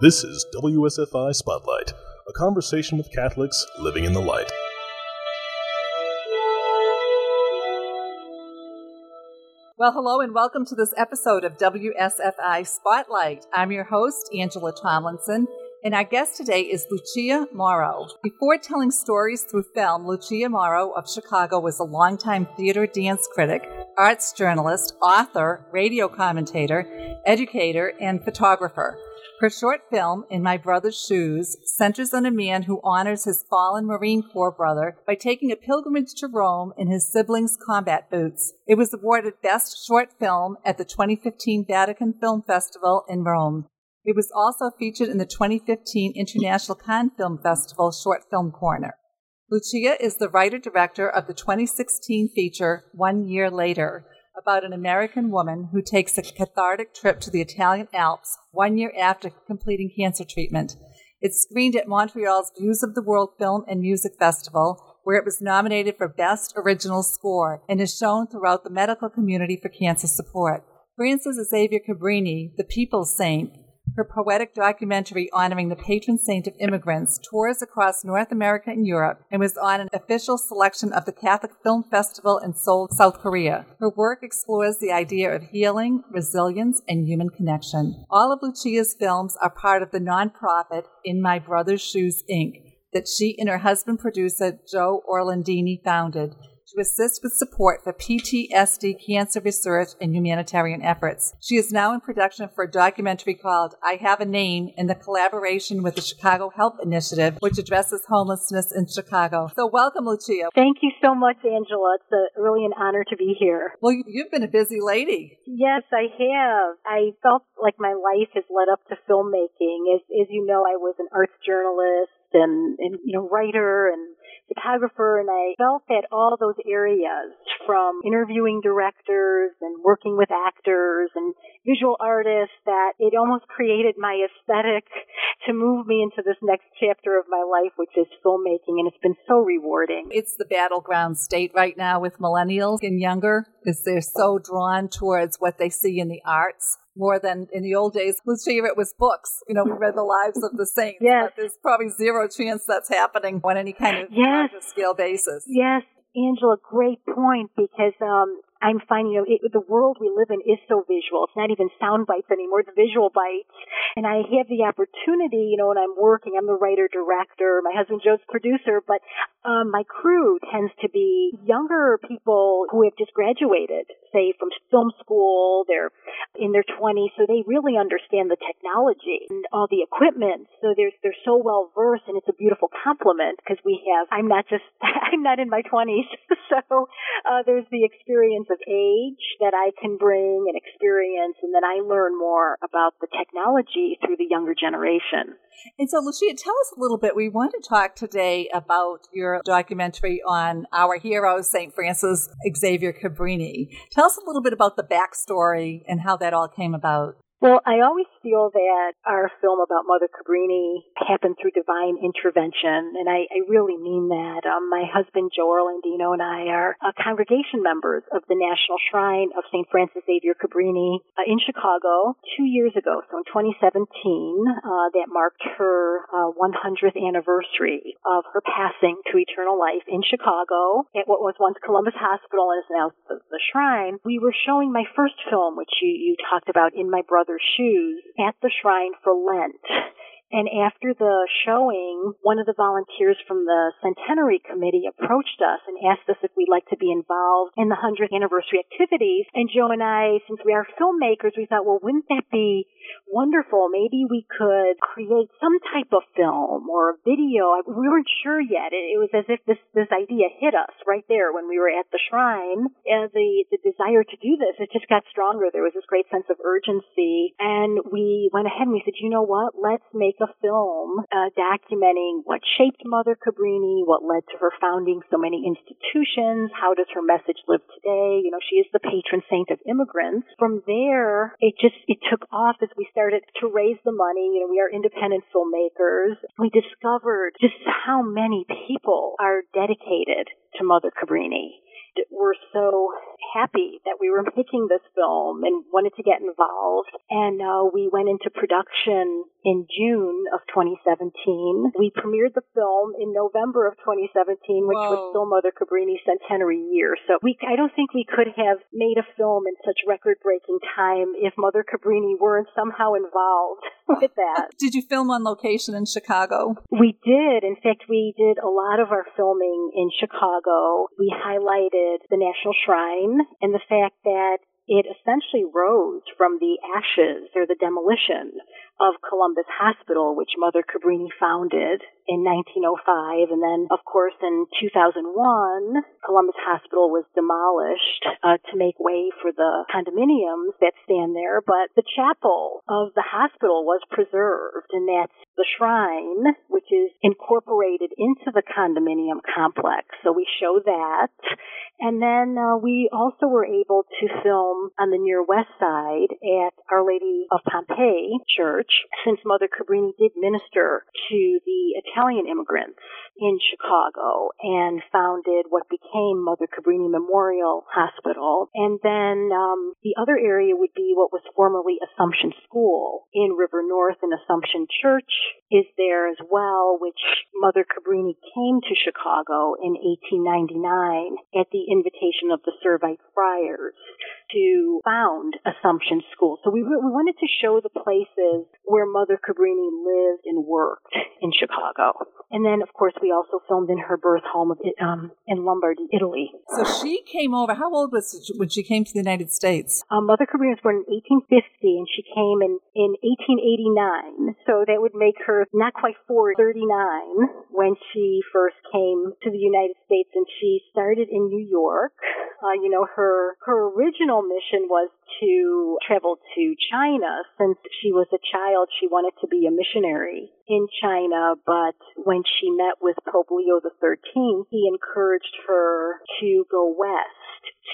This is WSFI Spotlight, a conversation with Catholics living in the light. Well, hello and welcome to this episode of WSFI Spotlight. I'm your host, Angela Tomlinson, and our guest today is Lucia Mauro. Before telling stories through film, Lucia Mauro of Chicago was a longtime theater dance critic, arts journalist, author, radio commentator, educator, and photographer. Her short film, In My Brother's Shoes, centers on a man who honors his fallen Marine Corps brother by taking a pilgrimage to Rome in his siblings' combat boots. It was awarded Best Short Film at the 2015 Vatican Film Festival in Rome. It was also featured in the 2015 International Cannes Film Festival Short Film Corner. Lucia is the writer director of the 2016 feature One Year Later, about an American woman who takes a cathartic trip to the Italian Alps one year after completing cancer treatment. It's screened at Montreal's Views of the World Film and Music Festival, where it was nominated for Best Original Score and is shown throughout the medical community for cancer support. Francis Xavier Cabrini, the People's Saint, her poetic documentary honoring the patron saint of immigrants tours across North America and Europe and was on an official selection of the Catholic Film Festival in Seoul, South Korea. Her work explores the idea of healing, resilience, and human connection. All of Lucia's films are part of the nonprofit In My Brother's Shoes, Inc., that she and her husband producer Joe Orlandino founded to assist with support for PTSD cancer research and humanitarian efforts. She is now in production for a documentary called I Have a Name in the collaboration with the Chicago Help Initiative, which addresses homelessness in Chicago. So welcome, Lucia. Thank you so much, Angela. It's a, really an honor to be here. Well, you've been a busy lady. Yes, I have. I felt like my life has led up to filmmaking. As, as you know, I was an arts journalist and, and you know writer and photographer and I felt that all those areas from interviewing directors and working with actors and visual artists that it almost created my aesthetic to move me into this next chapter of my life which is filmmaking and it's been so rewarding. It's the battleground state right now with millennials and younger because they're so drawn towards what they see in the arts more than in the old days whose favorite was books. You know, we read the lives of the saints. yes. But there's probably zero chance that's happening on any kind of yes. scale basis. Yes, Angela, great point because um, I'm finding, you know, it, the world we live in is so visual. It's not even sound bites anymore. It's visual bites. And I have the opportunity, you know, when I'm working, I'm the writer, director, my husband Joe's producer, but um, my crew tends to be younger people who have just graduated, say from film school. They're in their 20s, so they really understand the technology and all the equipment. So they're, they're so well versed and it's a beautiful compliment because we have, I'm not just, I'm not in my 20s. so uh, there's the experience of age that I can bring and experience, and then I learn more about the technology through the younger generation. And so, Lucia, tell us a little bit. We want to talk today about your documentary on our hero, St. Francis Xavier Cabrini. Tell us a little bit about the backstory and how that all came about. Well, I always feel that our film about Mother Cabrini happened through divine intervention, and I, I really mean that. Um, my husband Joe Orlandino and I are uh, congregation members of the National Shrine of St. Francis Xavier Cabrini uh, in Chicago two years ago. So in 2017, uh, that marked her 100th uh, anniversary of her passing to eternal life in Chicago at what was once Columbus Hospital and is now the, the Shrine. We were showing my first film, which you, you talked about in my brother shoes at the shrine for Lent. And after the showing, one of the volunteers from the Centenary Committee approached us and asked us if we'd like to be involved in the 100th anniversary activities. And Joe and I, since we are filmmakers, we thought, well, wouldn't that be wonderful? Maybe we could create some type of film or a video. We weren't sure yet. It, was as if this, this idea hit us right there when we were at the shrine. Uh, the, the desire to do this, it just got stronger. There was this great sense of urgency. And we went ahead and we said, you know what? Let's make a film uh, documenting what shaped Mother Cabrini, what led to her founding so many institutions, how does her message live today? You know, she is the patron saint of immigrants. From there, it just it took off as we started to raise the money. You know, we are independent filmmakers. We discovered just how many people are dedicated to Mother Cabrini were so happy that we were making this film and wanted to get involved. And uh, we went into production in June of 2017. We premiered the film in November of 2017, which Whoa. was still Mother Cabrini's centenary year. So we, I don't think we could have made a film in such record-breaking time if Mother Cabrini weren't somehow involved with that. Did you film on location in Chicago? We did. In fact, we did a lot of our filming in Chicago. We highlighted the National Shrine and the fact that it essentially rose from the ashes or the demolition of Columbus Hospital, which Mother Cabrini founded in 1905. And then, of course, in 2001, Columbus Hospital was demolished uh, to make way for the condominiums that stand there. But the chapel of the hospital was preserved, and that's the shrine, which is incorporated into the condominium complex. So we show that. And then uh, we also were able to film on the near west side at Our Lady of Pompeii Church, since Mother Cabrini did minister to the Italian immigrants in Chicago and founded what became Mother Cabrini Memorial Hospital. And then um, the other area would be what was formerly Assumption School in River North, and Assumption Church is there as well, which Mother Cabrini came to Chicago in 1899 at the invitation of the Servite Friars to found Assumption School. So we, we wanted to show the places where Mother Cabrini lived and worked in Chicago go. And then, of course, we also filmed in her birth home of, um, in Lombardy, Italy. So she came over. How old was she when she came to the United States? Um, Mother Cabrini was born in 1850, and she came in, in 1889. So that would make her not quite 4, 39 when she first came to the United States, and she started in New York. Uh, you know, her her original mission was to travel to China. Since she was a child, she wanted to be a missionary in China, but when she met with Pope Leo XIII, he encouraged her to go west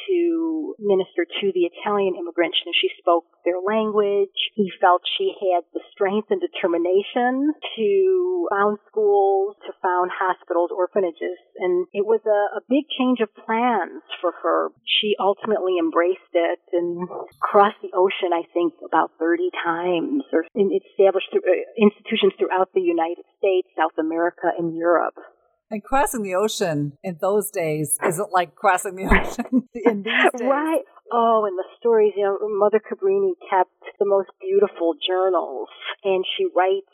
to minister to the Italian immigrants and she spoke their language. He felt she had the strength and determination to found schools, to found hospitals, orphanages, and it was a, a big change of plans for her. She ultimately embraced it and crossed the ocean, I think, about 30 times or established uh, institutions throughout the United States, South America, and Europe. And crossing the ocean in those days isn't like crossing the ocean in these days. Right. Oh, and the stories, you know, Mother Cabrini kept the most beautiful journals and she writes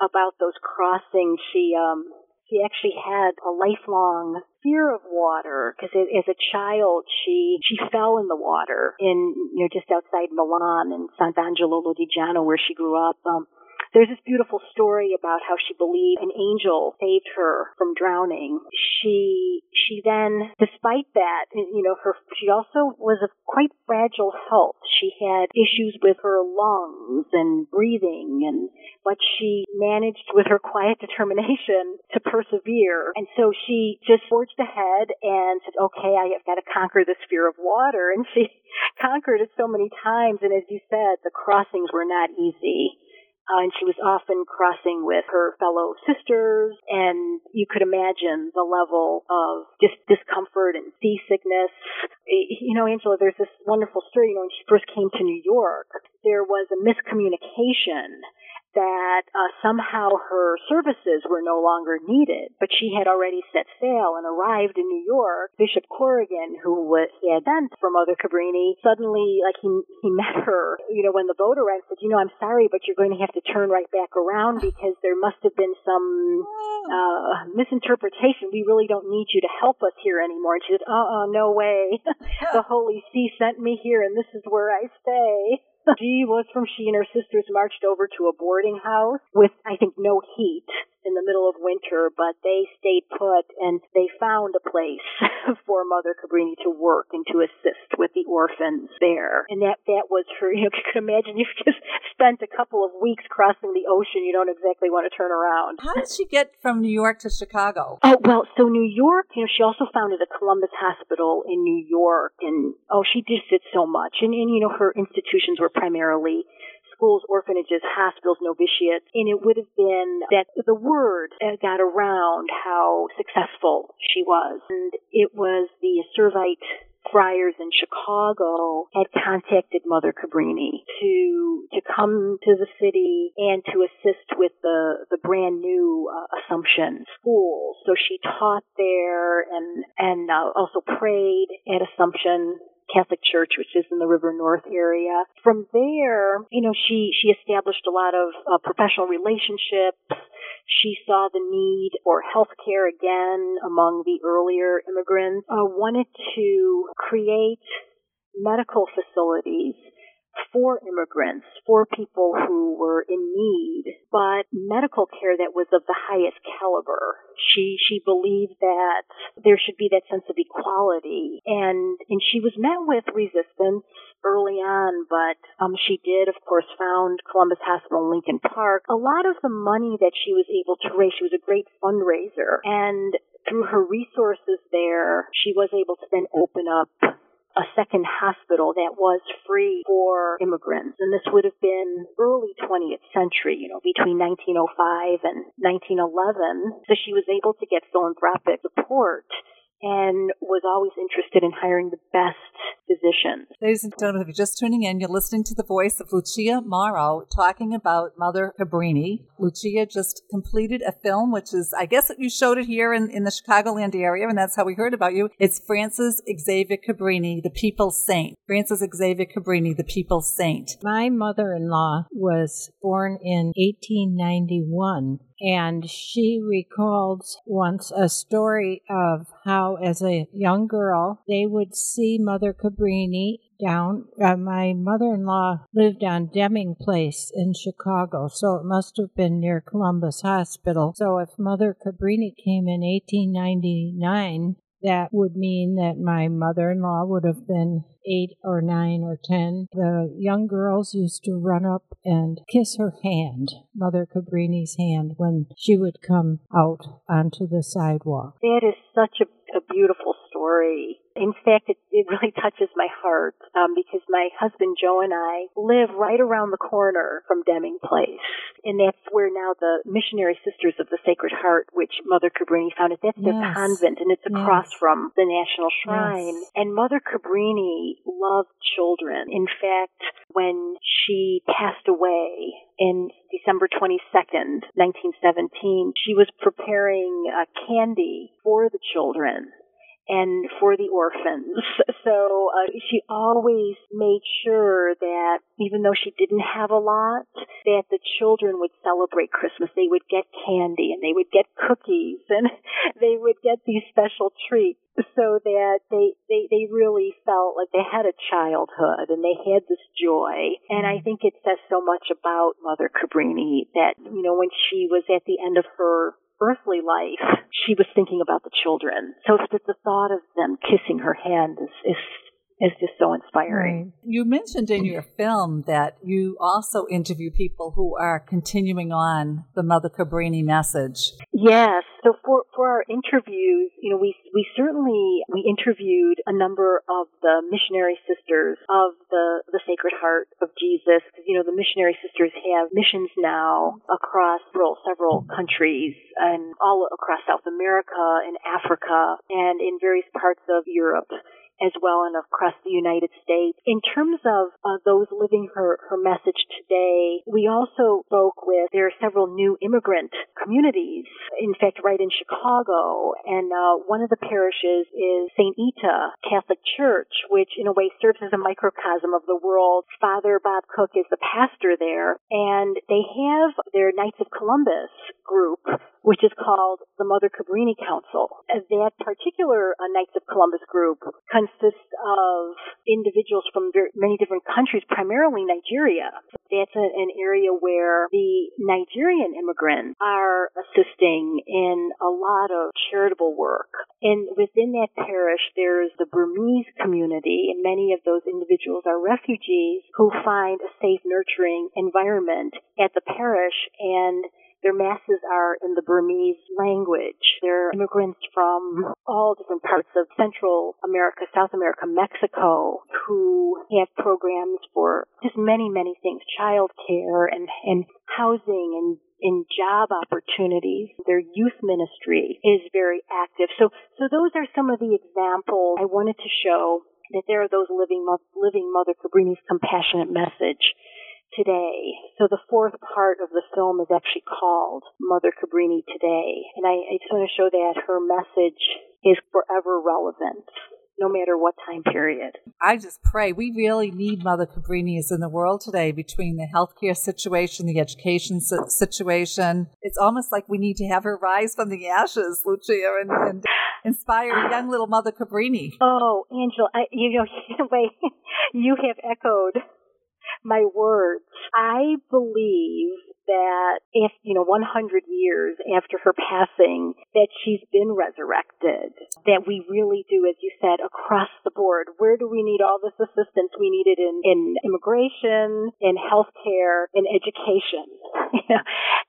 about those crossings. She, um, she actually had a lifelong fear of water because as a child she she fell in the water in you know just outside Milan in Sant'Angelo Lodigiano where she grew up. Um, there's this beautiful story about how she believed an angel saved her from drowning. She she then, despite that, you know, her she also was of quite fragile health. She had issues with her lungs and breathing, and but she managed with her quiet determination to persevere. And so she just forged ahead and said, "Okay, I have got to conquer this fear of water." And she conquered it so many times. And as you said, the crossings were not easy. Uh, and she was often crossing with her fellow sisters, and you could imagine the level of just discomfort and seasickness. You know, Angela, there's this wonderful story. You know, when she first came to New York, there was a miscommunication that uh, somehow her services were no longer needed, but she had already set sail and arrived in New York. Bishop Corrigan, who was, he had been for Mother Cabrini, suddenly, like he he met her, you know, when the boat arrived, said, "You know, I'm sorry, but you're going to have to turn right back around because there must have been some uh, misinterpretation. We really don't need you to help us here anymore." And she said, "Uh, uh no way. the Holy See sent me here, and this is where I stay." She was from she and her sisters marched over to a boarding house with I think no heat in the middle of winter, but they stayed put and they found a place for Mother Cabrini to work and to assist with the orphans there. And that that was her. You, know, you can imagine you've just spent a couple of weeks crossing the ocean. You don't exactly want to turn around. How did she get from New York to Chicago? Oh well, so New York. You know, she also founded a Columbus Hospital in New York, and oh, she just did so much. And and you know, her institutions were primarily schools, orphanages, hospitals, novitiates, and it would have been that the word got around how successful she was. And it was the Servite friars in Chicago had contacted Mother Cabrini to to come to the city and to assist with the the brand new uh, Assumption school. So she taught there and and uh, also prayed at Assumption Catholic Church, which is in the River North area. From there, you know, she she established a lot of uh, professional relationships. She saw the need for health care again among the earlier immigrants. Uh, wanted to create medical facilities for immigrants, for people who were in need, but medical care that was of the highest caliber. She she believed that there should be that sense of equality, and and she was met with resistance early on, but um, she did, of course, found Columbus Hospital in Lincoln Park. A lot of the money that she was able to raise, she was a great fundraiser, and through her resources there, she was able to then open up a second hospital that was free for immigrants. And this would have been early 20th century, you know, between 1905 and 1911. So she was able to get philanthropic support and was always interested in hiring the best physicians. Ladies and gentlemen, if you're just tuning in, you're listening to the voice of Lucia Mauro talking about Mother Cabrini. Lucia just completed a film, which is, I guess you showed it here in, in the Chicagoland area, and that's how we heard about you. It's Francis Xavier Cabrini, the People's Saint. Francis Xavier Cabrini, the People's Saint. My mother in law was born in 1891 and she recalled once a story of how, as a young girl, they would see Mother Cabrini down. Uh, my mother in law lived on Deming Place in Chicago, so it must have been near Columbus Hospital. So if Mother Cabrini came in 1899, that would mean that my mother in law would have been eight or nine or ten. The young girls used to run up and kiss her hand, Mother Cabrini's hand, when she would come out onto the sidewalk. That is such a, a beautiful story. In fact, it, it really touches my heart um, because my husband Joe and I live right around the corner from Deming Place, and that's where now the Missionary Sisters of the Sacred Heart, which Mother Cabrini founded, that's yes. their convent, and it's across yes. from the National Shrine. Yes. And Mother Cabrini loved children. In fact, when she passed away in December 22nd, 1917, she was preparing uh, candy for the children and for the orphans. So uh, she always made sure that even though she didn't have a lot, that the children would celebrate Christmas. They would get candy and they would get cookies and they would get these special treats so that they, they, they really felt like they had a childhood and they had this joy. And I think it says so much about Mother Cabrini that, you know, when she was at the end of her earthly life, she was thinking about the children. So the thought of them kissing her hand is, is is just so inspiring. Right. You mentioned in your film that you also interview people who are continuing on the Mother Cabrini message. Yes. So for, for our interviews, you know, we, we certainly, we interviewed a number of the missionary sisters of the, the Sacred Heart of Jesus, because, you know, the missionary sisters have missions now across several, several countries and all across South America and Africa and in various parts of Europe as well and across the United States. In terms of uh, those living her, her message today, we also spoke with, there are several new immigrant communities, in fact, right in Chicago. And uh, one of the parishes is St. Ita Catholic Church, which in a way serves as a microcosm of the world. Father Bob Cook is the pastor there, and they have their Knights of Columbus group which is called the Mother Cabrini Council. That particular uh, Knights of Columbus group consists of individuals from very, many different countries, primarily Nigeria. That's a, an area where the Nigerian immigrants are assisting in a lot of charitable work. And within that parish, there's the Burmese community, and many of those individuals are refugees who find a safe, nurturing environment at the parish and Their masses are in the Burmese language. They're immigrants from all different parts of Central America, South America, Mexico, who have programs for just many, many things, child care and, and housing and in job opportunities. Their youth ministry is very active. So, so those are some of the examples I wanted to show that there are those living, living Mother Cabrini's compassionate message today. So the fourth part of the film is actually called Mother Cabrini Today. And I, I just want to show that her message is forever relevant no matter what time period. I just pray we really need Mother Cabrinis in the world today between the healthcare situation, the education situation. It's almost like we need to have her rise from the ashes, Lucia, and, and inspire young little Mother Cabrini. Oh, Angela, I, you know, wait, you have echoed my words. I believe that if, you know, 100 years after her passing, that she's been resurrected. That we really do, as you said, across the board. Where do we need all this assistance? We need it in, in immigration, in healthcare, in education,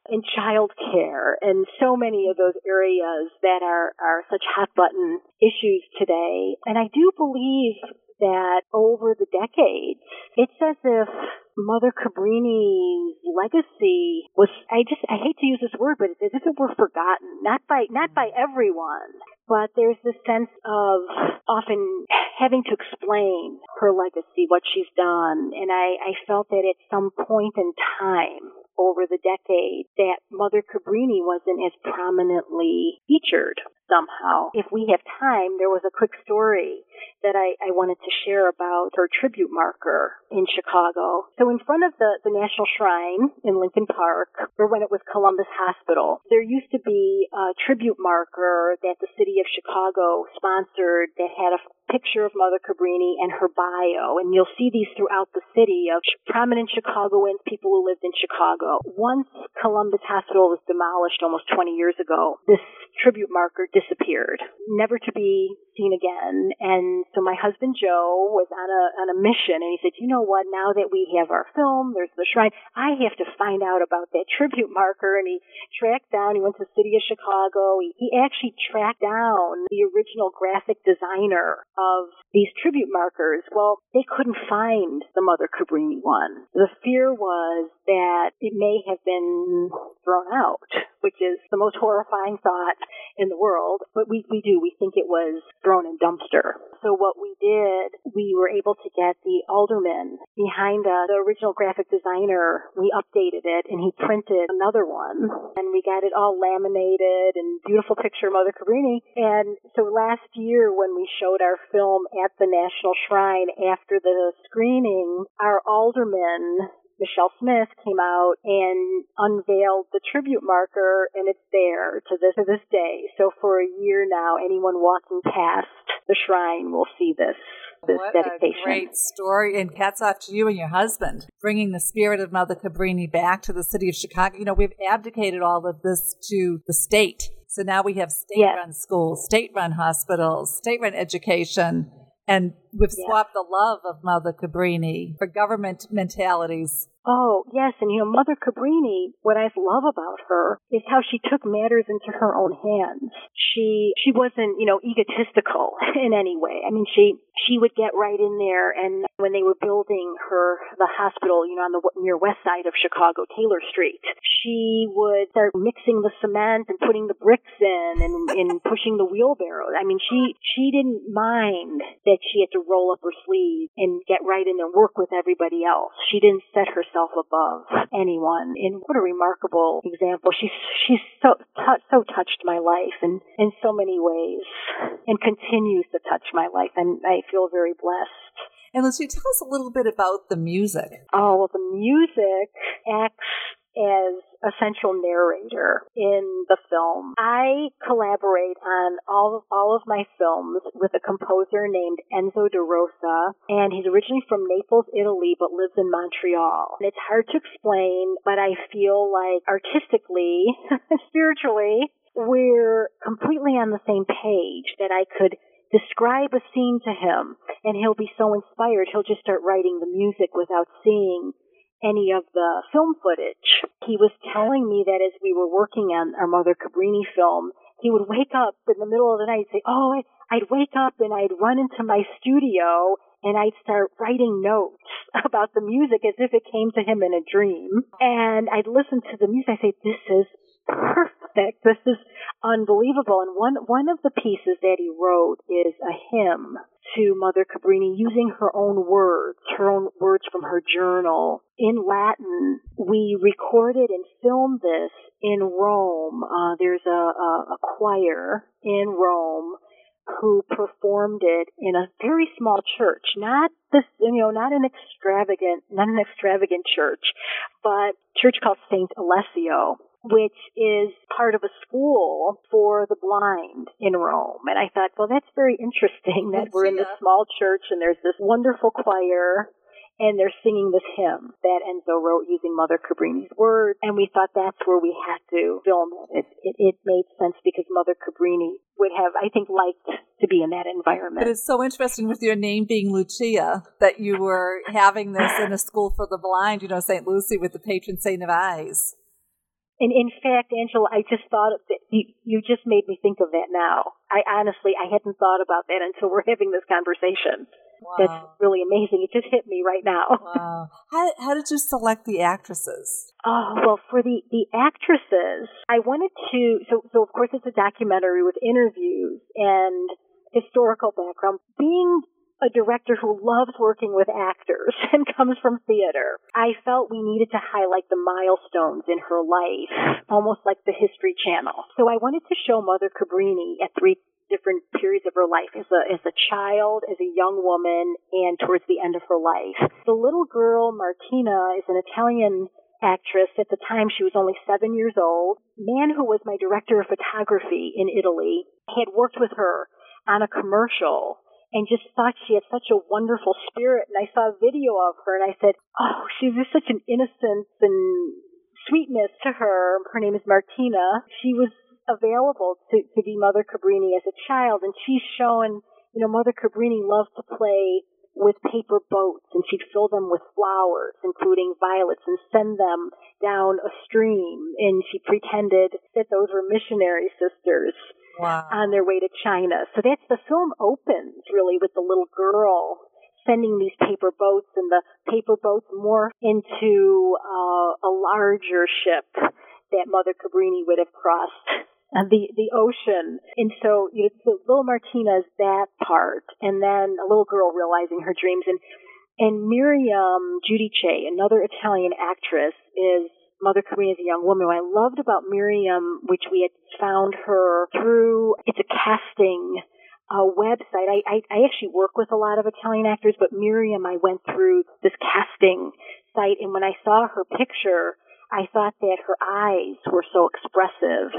in childcare, and so many of those areas that are, are such hot button issues today. And I do believe that over the decades, it's as if Mother Cabrini's legacy was I just I hate to use this word, but it's as if it were forgotten. Not by not by everyone, but there's this sense of often having to explain her legacy, what she's done. And I, I felt that at some point in time over the decade that Mother Cabrini wasn't as prominently featured somehow. If we have time, there was a quick story that I, I wanted to share about her tribute marker in Chicago. So in front of the, the National Shrine in Lincoln Park, or when it was Columbus Hospital, there used to be a tribute marker that the city of Chicago sponsored that had a picture of Mother Cabrini and her bio. And you'll see these throughout the city of prominent Chicagoans, people who lived in Chicago. Once Columbus Hospital was demolished almost 20 years ago, this tribute marker disappeared, never to be seen again. And so my husband Joe was on a on a mission, and he said, "You know what? Now that we have our film, there's the shrine. I have to find out about that tribute marker." And he tracked down. He went to the city of Chicago. He, he actually tracked down the original graphic designer of these tribute markers. Well, they couldn't find the Mother Cabrini one. The fear was that it may have been thrown out, which is the most horrifying thought in the world. But we we do. We think it was thrown in dumpster. So what we did, we were able to get the alderman behind the, the original graphic designer. We updated it and he printed another one and we got it all laminated and beautiful picture of Mother Cabrini. And so last year when we showed our film at the National Shrine after the screening, our alderman Michelle Smith came out and unveiled the tribute marker, and it's there to this to this day. So for a year now, anyone walking past the shrine will see this. This what dedication. a great story, and hats off to you and your husband, bringing the spirit of Mother Cabrini back to the city of Chicago. You know, we've abdicated all of this to the state. So now we have state run yes. schools, state run hospitals, state run education and we've yeah. swapped the love of Mother Cabrini for government mentalities Oh, yes. And, you know, Mother Cabrini, what I love about her is how she took matters into her own hands. She, she wasn't, you know, egotistical in any way. I mean, she, she would get right in there and when they were building her, the hospital, you know, on the near west side of Chicago, Taylor Street, she would start mixing the cement and putting the bricks in and, and pushing the wheelbarrow. I mean, she, she didn't mind that she had to roll up her sleeves and get right in and work with everybody else. She didn't set herself above anyone. And what a remarkable example. She's she's so so touched my life in in so many ways, and continues to touch my life. And I feel very blessed. And Lucy, tell us a little bit about the music. Oh well, the music acts as a central narrator in the film. I collaborate on all of, all of my films with a composer named Enzo De Rosa, and he's originally from Naples, Italy, but lives in Montreal. And it's hard to explain, but I feel like artistically, spiritually, we're completely on the same page that I could describe a scene to him and he'll be so inspired he'll just start writing the music without seeing any of the film footage. He was telling me that as we were working on our Mother Cabrini film, he would wake up in the middle of the night and say, Oh, I'd wake up and I'd run into my studio and I'd start writing notes about the music as if it came to him in a dream. And I'd listen to the music. I say, this is perfect. This is unbelievable. And one, one of the pieces that he wrote is a hymn to Mother Cabrini using her own words, her own words from her journal in Latin. We recorded and filmed this in Rome. Uh, there's a, a, a choir in Rome who performed it in a very small church, not this, you know, not an extravagant, not an extravagant church, but church called Saint Alessio, which is part of a school for the blind in Rome. And I thought, well, that's very interesting that we're in this small church and there's this wonderful choir and they're singing this hymn that Enzo wrote using Mother Cabrini's words, and we thought that's where we had to film it. It, it, it made sense because Mother Cabrini would have, I think, liked to be in that environment. It is so interesting with your name being Lucia that you were having this in a school for the blind, you know, St. Lucy with the patron saint of eyes. And in fact, Angela, I just thought of that. You, you just made me think of that now. I honestly, I hadn't thought about that until we're having this conversation. Wow. That's really amazing. It just hit me right now. Wow. How, how did you select the actresses? Oh, well, for the, the actresses, I wanted to, so, so of course it's a documentary with interviews and historical background. Being a director who loves working with actors and comes from theater. I felt we needed to highlight the milestones in her life, almost like the History Channel. So I wanted to show Mother Cabrini at three different periods of her life as a as a child, as a young woman, and towards the end of her life. The little girl Martina is an Italian actress. At the time, she was only seven years old. Man who was my director of photography in Italy had worked with her on a commercial and just thought she had such a wonderful spirit. And I saw a video of her and I said, Oh, she's just such an innocence and sweetness to her. Her name is Martina. She was available to, to be Mother Cabrini as a child, and she's shown, you know, Mother Cabrini loved to play with paper boats, and she'd fill them with flowers, including violets, and send them down a stream. And she pretended that those were missionary sisters wow. on their way to China. So that's the film opens really with the little girl sending these paper boats, and the paper boats morph into uh, a larger ship that Mother Cabrini would have crossed and the the ocean. And so, you know, so little Martina's that part, and then a little girl realizing her dreams, and and Miriam Giudice, another Italian actress, is Mother Cabrini as a young woman. What I loved about Miriam, which we had found her through, it's a casting uh, website. I, I, I actually work with a lot of Italian actors, but Miriam, I went through this casting site, and when I saw her picture, I thought that her eyes were so expressive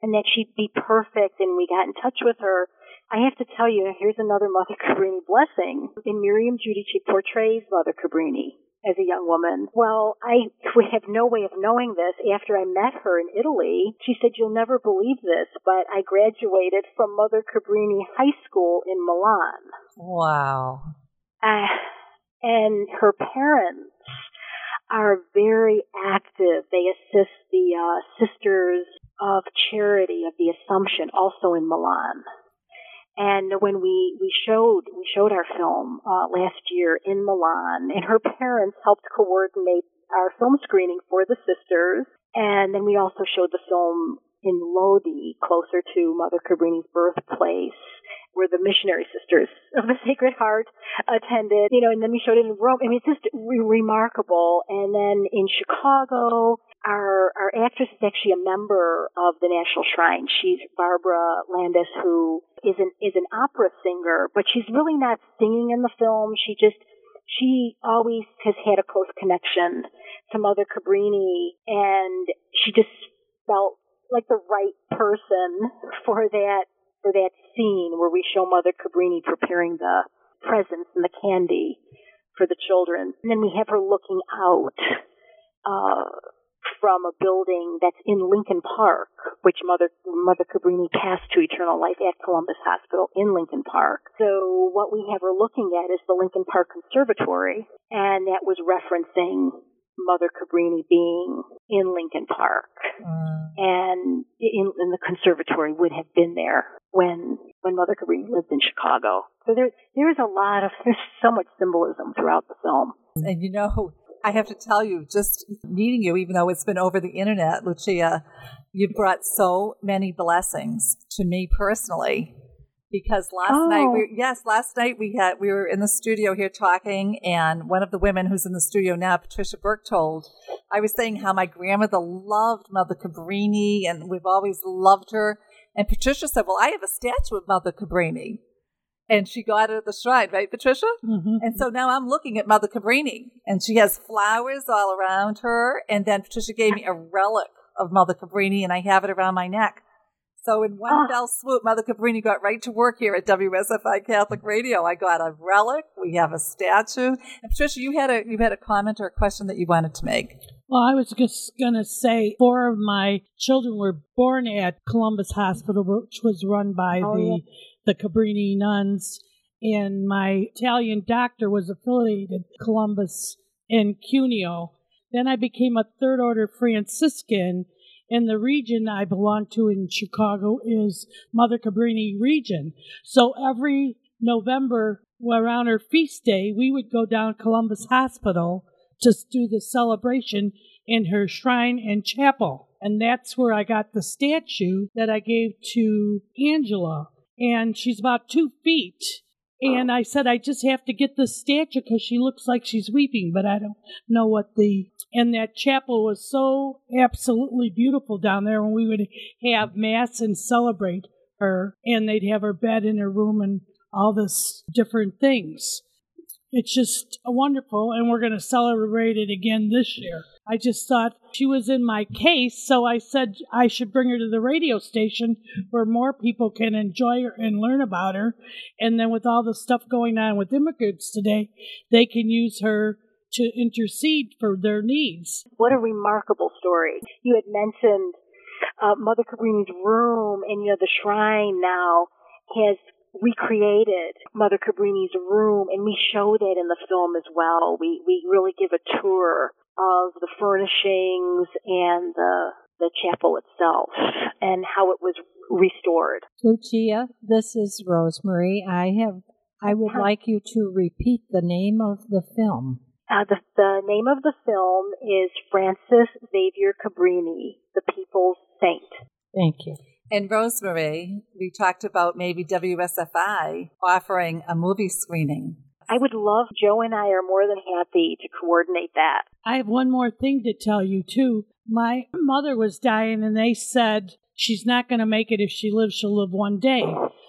and that she'd be perfect and we got in touch with her. I have to tell you, here's another Mother Cabrini blessing. In Miriam Giudice portrays Mother Cabrini as a young woman. Well, I would have no way of knowing this after I met her in Italy. She said, you'll never believe this, but I graduated from Mother Cabrini High School in Milan. Wow. Uh, and her parents are very active. They assist the uh, sisters of Charity of the Assumption, also in Milan. And when we, we showed we showed our film uh, last year in Milan, and her parents helped coordinate our film screening for the sisters, and then we also showed the film in Lodi, closer to Mother Cabrini's birthplace, where the missionary sisters of the Sacred Heart attended, you know, and then we showed it in Rome. I mean, it's just re- remarkable. And then in Chicago, our our actress is actually a member of the National Shrine. She's Barbara Landis, who is an is an opera singer, but she's really not singing in the film. She just she always has had a close connection to Mother Cabrini, and she just felt like the right person for that for that scene where we show Mother Cabrini preparing the presents and the candy for the children, and then we have her looking out. Uh, from a building that's in Lincoln Park, which Mother Mother Cabrini passed to eternal life at Columbus Hospital in Lincoln Park. So what we have her looking at is the Lincoln Park Conservatory, and that was referencing Mother Cabrini being in Lincoln Park, Mm. and in, in the conservatory would have been there when when Mother Cabrini lived in Chicago. So there there's a lot of there's so much symbolism throughout the film. And you know, I have to tell you, just meeting you, even though it's been over the internet, Lucia, you've brought so many blessings to me personally. Because last Oh. night, we, oh. yes, last night we had we were in the studio here talking, and one of the women who's in the studio now, Patricia Berktold, I was saying how my grandmother loved Mother Cabrini, and we've always loved her. And Patricia said, "Well, I have a statue of Mother Cabrini," and she got it at the shrine, right, Patricia? Mhm. And so now I'm looking at Mother Cabrini, and she has flowers all around her. And then Patricia gave me a relic of Mother Cabrini, and I have it around my neck. So in one Oh. fell swoop, Mother Cabrini got right to work here at WSFI Catholic Radio. I got a relic. We have a statue. And Patricia, you had a you had a comment or a question that you wanted to make. Well, I was just going to say four of my children were born at Columbus Hospital, which was run by Oh, the, the Cabrini nuns. And my Italian doctor was affiliated Columbus and Cuneo. Then I became a third order Franciscan. And the region I belong to in Chicago is Mother Cabrini region. So every November, around her feast day, we would go down Columbus Hospital to do the celebration in her shrine and chapel. And that's where I got the statue that I gave to Angela. And she's about two feet. And I said, I just have to get the statue because she looks like she's weeping, but I don't know what the. And that chapel was so absolutely beautiful down there when we would have Mass and celebrate her. And they'd have her bed in her room and all this different things. It's just wonderful, and we're going to celebrate it again this year. I just thought she was in my case, so I said I should bring her to the radio station where more people can enjoy her and learn about her. And then, with all the stuff going on with immigrants today, they can use her to intercede for their needs. What a remarkable story. You had mentioned uh, Mother Cabrini's room, and you know the shrine now has recreated Mother Cabrini's room, and we show that in the film as well. We we really give a tour of the furnishings and the the chapel itself and how it was restored. Lucia, this is Rosemary. I have. I would like you to repeat the name of the film. Uh, the, the name of the film is Francis Xavier Cabrini, the People's Saint. Thank you. And Rosemary, we talked about maybe WSFI offering a movie screening. I would love, Joe and I are more than happy to coordinate that. I have one more thing to tell you, too. My mother was dying, and they said she's not going to make it. If she lives, she'll live one day.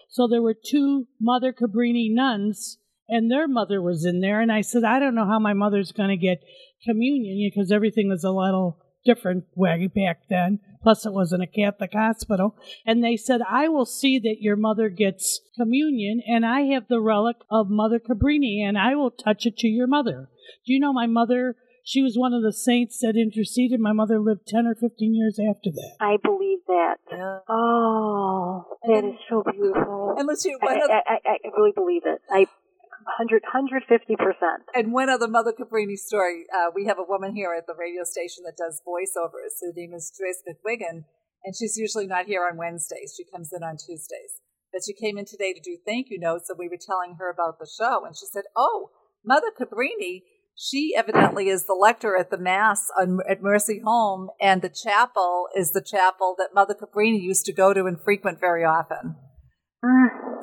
So there were two Mother Cabrini nuns, and their mother was in there. And I said, I don't know how my mother's going to get communion because everything was a little different way back then. Plus, it wasn't a Catholic hospital. And they said, I will see that your mother gets communion, and I have the relic of Mother Cabrini, and I will touch it to your mother. Do you know my mother? She was one of the saints that interceded. My mother lived 10 or 15 years after that. I believe that. Yeah. Oh, that is so beautiful. And let's see, I, one other, I, I, I really believe it. I 100, 150%. and one other Mother Cabrini story. Uh, we have a woman here at the radio station that does voiceovers. Her name is Joyce McWigan, and she's usually not here on Wednesdays. She comes in on Tuesdays. But she came in today to do thank you notes, and we were telling her about the show, and she said, "Oh, Mother Cabrini." She evidently is the lector at the Mass on, at Mercy Home, and the chapel is the chapel that Mother Cabrini used to go to and frequent very often.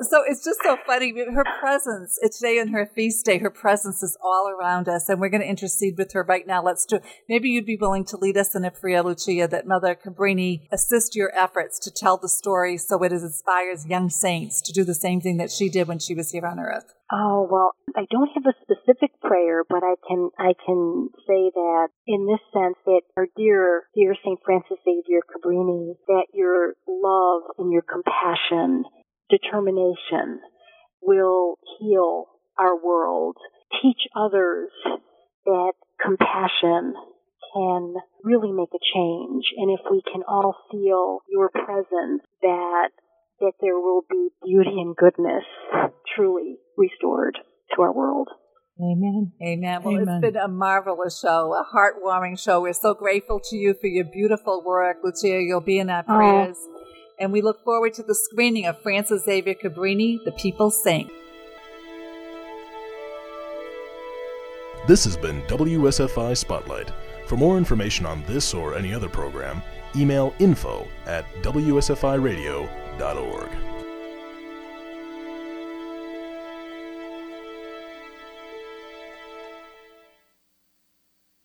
So it's just so funny. Her presence, today on her feast day, her presence is all around us, and we're going to intercede with her right now. Let's do Maybe you'd be willing to lead us in a prayer, Lucia, that Mother Cabrini assist your efforts to tell the story so it inspires young saints to do the same thing that she did when she was here on earth. Oh well, I don't have a specific prayer, but I can I can say that in this sense that our dear dear Saint Francis Xavier Cabrini, that your love and your compassion, determination will heal our world. Teach others that compassion can really make a change, and if we can all feel your presence, that that there will be beauty and goodness truly restored to our world. Amen. Amen. Well, Amen. it's been a marvelous show, a heartwarming show. We're so grateful to you for your beautiful work, Lucia. You'll be in our Oh. And we look forward to the screening of Francis Xavier Cabrini, The People's Saint. This has been WSFI Spotlight. For more information on this or any other program, email info at wsfiradio.org.